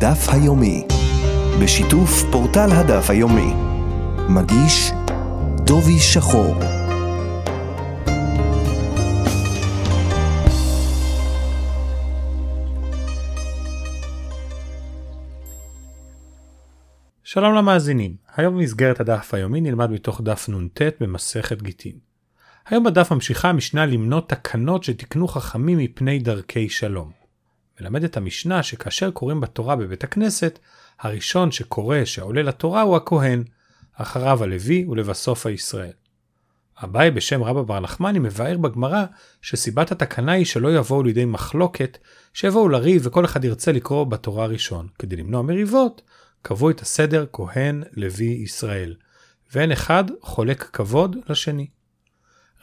הדף היומי, בשיתוף פורטל הדף היומי. מגיש דובי שחור. שלום למאזינים, היום במסגרת הדף היומי נלמד מתוך דף נ"ט במסכת גיטין. היום בדף ממשיכה המשנה למנות תקנות שתיקנו חכמים מפני דרכי שלום. מלמדת המשנה שכאשר קוראים בתורה בבית הכנסת, הראשון שקורא שעולה לתורה הוא הכהן, אחריו הלוי ולבסוף הישראל. אביי בשם רבא בר נחמני מבאר בגמרא שסיבת התקנה היא שלא יבואו לידי מחלוקת, שיבואו לריב וכל אחד ירצה לקרוא בתורה ראשון. כדי למנוע מריבות, קבעו את הסדר כהן, לוי, ישראל, ואין אחד חולק כבוד לשני.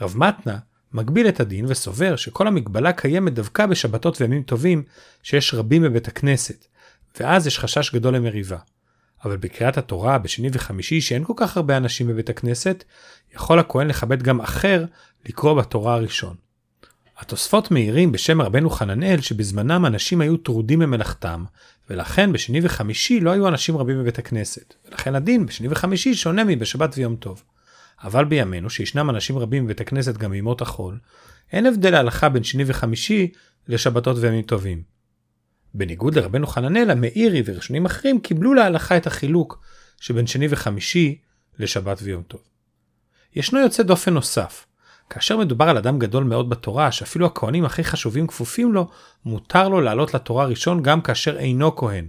רב מתנה מגביל את הדין וסובר שכל המגבלה קיימת דווקא בשבתות וימים טובים שיש רבים בבית הכנסת, ואז יש חשש גדול למריבה. אבל בקריאת התורה בשני וחמישי שאין כל כך הרבה אנשים בבית הכנסת, יכול הכהן לכבד גם אחר לקרוא בתורה הראשון. התוספות מעירים בשם רבנו חננאל שבזמנם אנשים היו טרודים ממלאכתם, ולכן בשני וחמישי לא היו אנשים רבים בבית הכנסת, ולכן הדין בשני וחמישי שונה מבשבת ויום טוב. אבל בימינו, שישנם אנשים רבים בבית הכנסת גם בימות החול, אין הבדל להלכה בין שני וחמישי לשבתות וימים טובים. בניגוד לרבנו חננאל, המאירי וראשונים אחרים קיבלו להלכה את החילוק שבין שני וחמישי לשבת ויום טוב. ישנו יוצא דופן נוסף. כאשר מדובר על אדם גדול מאוד בתורה, שאפילו הכהנים הכי חשובים כפופים לו, מותר לו לעלות לתורה ראשון גם כאשר אינו כהן,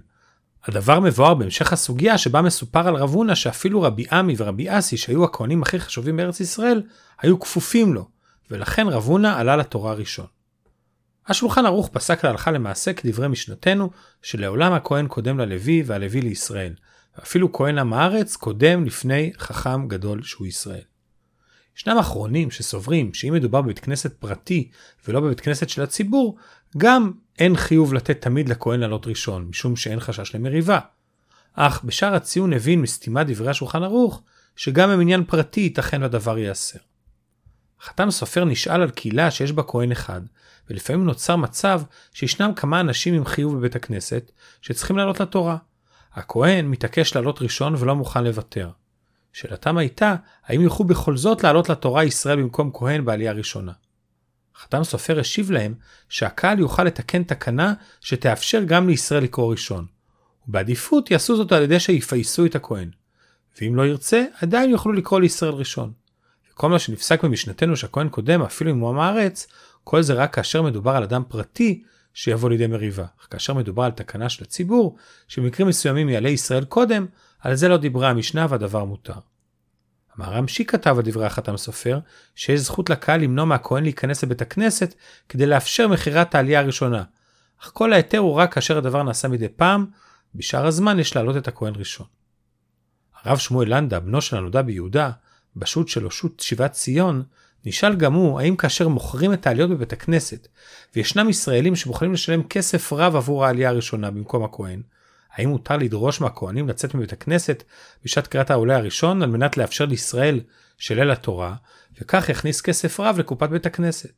הדבר מבואר בהמשך הסוגיה שבה מסופר על רב הונא שאפילו רבי עמי ורבי אסי שהיו הכהנים הכי חשובים בארץ ישראל היו כפופים לו ולכן רב הונא עלה לתורה ראשון. השולחן ערוך פסק להלכה למעשה כדברי משנתנו שלעולם הכהן קודם ללוי והלוי לישראל ואפילו כהן עם הארץ קודם לפני חכם גדול שהוא ישראל. ישנם אחרונים שסוברים שאם מדובר בבית כנסת פרטי ולא בבית כנסת של הציבור, גם אין חיוב לתת תמיד לכהן לעלות ראשון, משום שאין חשש למריבה. אך בשאר הציון הבין מסתימת דברי השולחן ערוך, שגם במניין פרטי ייתכן והדבר ייאסר. חתם סופר נשאל על קהילה שיש בה כהן אחד, ולפעמים נוצר מצב שישנם כמה אנשים עם חיוב בבית הכנסת, שצריכים לעלות לתורה. הכהן מתעקש לעלות ראשון ולא מוכן לוותר. שאלתם הייתה, האם יוכלו בכל זאת לעלות לתורה ישראל במקום כהן בעלייה ראשונה? חתם סופר השיב להם שהקהל יוכל לתקן תקנה שתאפשר גם לישראל לקרוא ראשון. ובעדיפות יעשו זאת על ידי שיפייסו את הכהן. ואם לא ירצה, עדיין יוכלו לקרוא לישראל ראשון. וכל מה שנפסק במשנתנו שהכהן קודם, אפילו אם הוא עם הארץ, כל זה רק כאשר מדובר על אדם פרטי שיבוא לידי מריבה. אך כאשר מדובר על תקנה של הציבור, שבמקרים מסוימים יעלה ישראל קודם, על זה לא דיברה המשנה והדבר מותר. המהר"ם שיק כתב על דברי החתם סופר, שיש זכות לקהל למנוע מהכהן להיכנס לבית הכנסת כדי לאפשר מכירת העלייה הראשונה, אך כל ההיתר הוא רק כאשר הדבר נעשה מדי פעם, בשאר הזמן יש להעלות את הכהן ראשון. הרב שמואל לנדה, בנו של הנודע ביהודה, בשו"ת שלו שו"ת שיבת ציון, נשאל גם הוא האם כאשר מוכרים את העליות בבית הכנסת, וישנם ישראלים שמוכנים לשלם כסף רב עבור העלייה הראשונה במקום הכהן, האם מותר לדרוש מהכהנים לצאת מבית הכנסת בשעת קריאת העולה הראשון על מנת לאפשר לישראל של ליל התורה, וכך יכניס כסף רב לקופת בית הכנסת?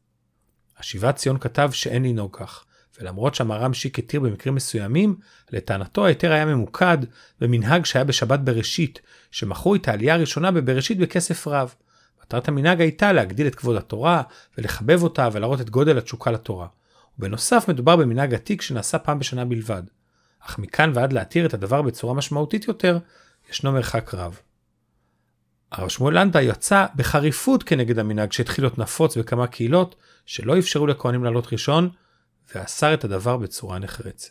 השיבת ציון כתב שאין לנהוג כך, ולמרות שהמהר"ם שיק התיר במקרים מסוימים, לטענתו ההיתר היה ממוקד במנהג שהיה בשבת בראשית, שמכרו את העלייה הראשונה בבראשית בכסף רב. מטרת המנהג הייתה להגדיל את כבוד התורה, ולחבב אותה ולהראות את גודל התשוקה לתורה. ובנוסף מדובר במנהג עתיק שנעשה פעם בשנה בלבד. אך מכאן ועד להתיר את הדבר בצורה משמעותית יותר, ישנו מרחק רב. הרב שמואל לנדה יצא בחריפות כנגד המנהג שהתחיל להיות נפוץ בכמה קהילות, שלא אפשרו לכהנים לעלות ראשון, ואסר את הדבר בצורה נחרצת.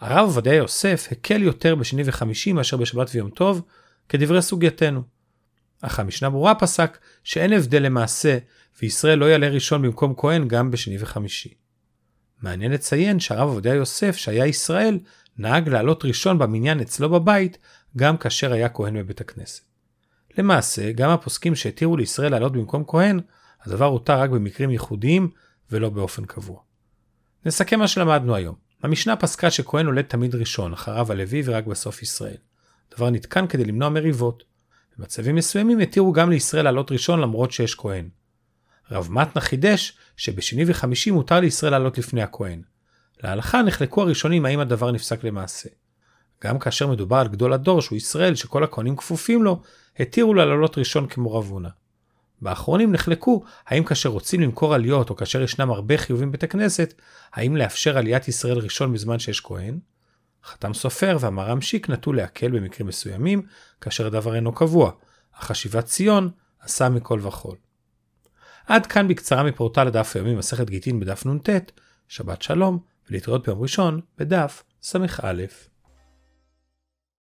הרב עובדיה יוסף הקל יותר בשני וחמישי מאשר בשבת ויום טוב, כדברי סוגייתנו. אך המשנה ברורה פסק שאין הבדל למעשה, וישראל לא יעלה ראשון במקום כהן גם בשני וחמישי. מעניין לציין שהרב עובדיה יוסף שהיה ישראל נהג לעלות ראשון במניין אצלו בבית גם כאשר היה כהן בבית הכנסת. למעשה גם הפוסקים שהתירו לישראל לעלות במקום כהן הדבר הותר רק במקרים ייחודיים ולא באופן קבוע. נסכם מה שלמדנו היום. המשנה פסקה שכהן עולה תמיד ראשון, אחריו הלוי ורק בסוף ישראל. הדבר נתקן כדי למנוע מריבות. במצבים מסוימים התירו גם לישראל לעלות ראשון למרות שיש כהן. רב מתנה חידש שבשני וחמישי מותר לישראל לעלות לפני הכהן. להלכה נחלקו הראשונים האם הדבר נפסק למעשה. גם כאשר מדובר על גדול הדור שהוא ישראל שכל הכהנים כפופים לו, התירו לו לעלות ראשון כמו רב הונא. באחרונים נחלקו האם כאשר רוצים למכור עליות או כאשר ישנם הרבה חיובים בית הכנסת, האם לאפשר עליית ישראל ראשון בזמן שיש כהן? חתם סופר והמר"ם שיק נטו להקל במקרים מסוימים, כאשר הדבר אינו קבוע, אך חשיבת ציון עשה מכל וכול. עד כאן בקצרה מפורטל הדף היומי מסכת גיטין בדף נ"ט, שבת שלום, ולהתראות ביום ראשון בדף ס"א.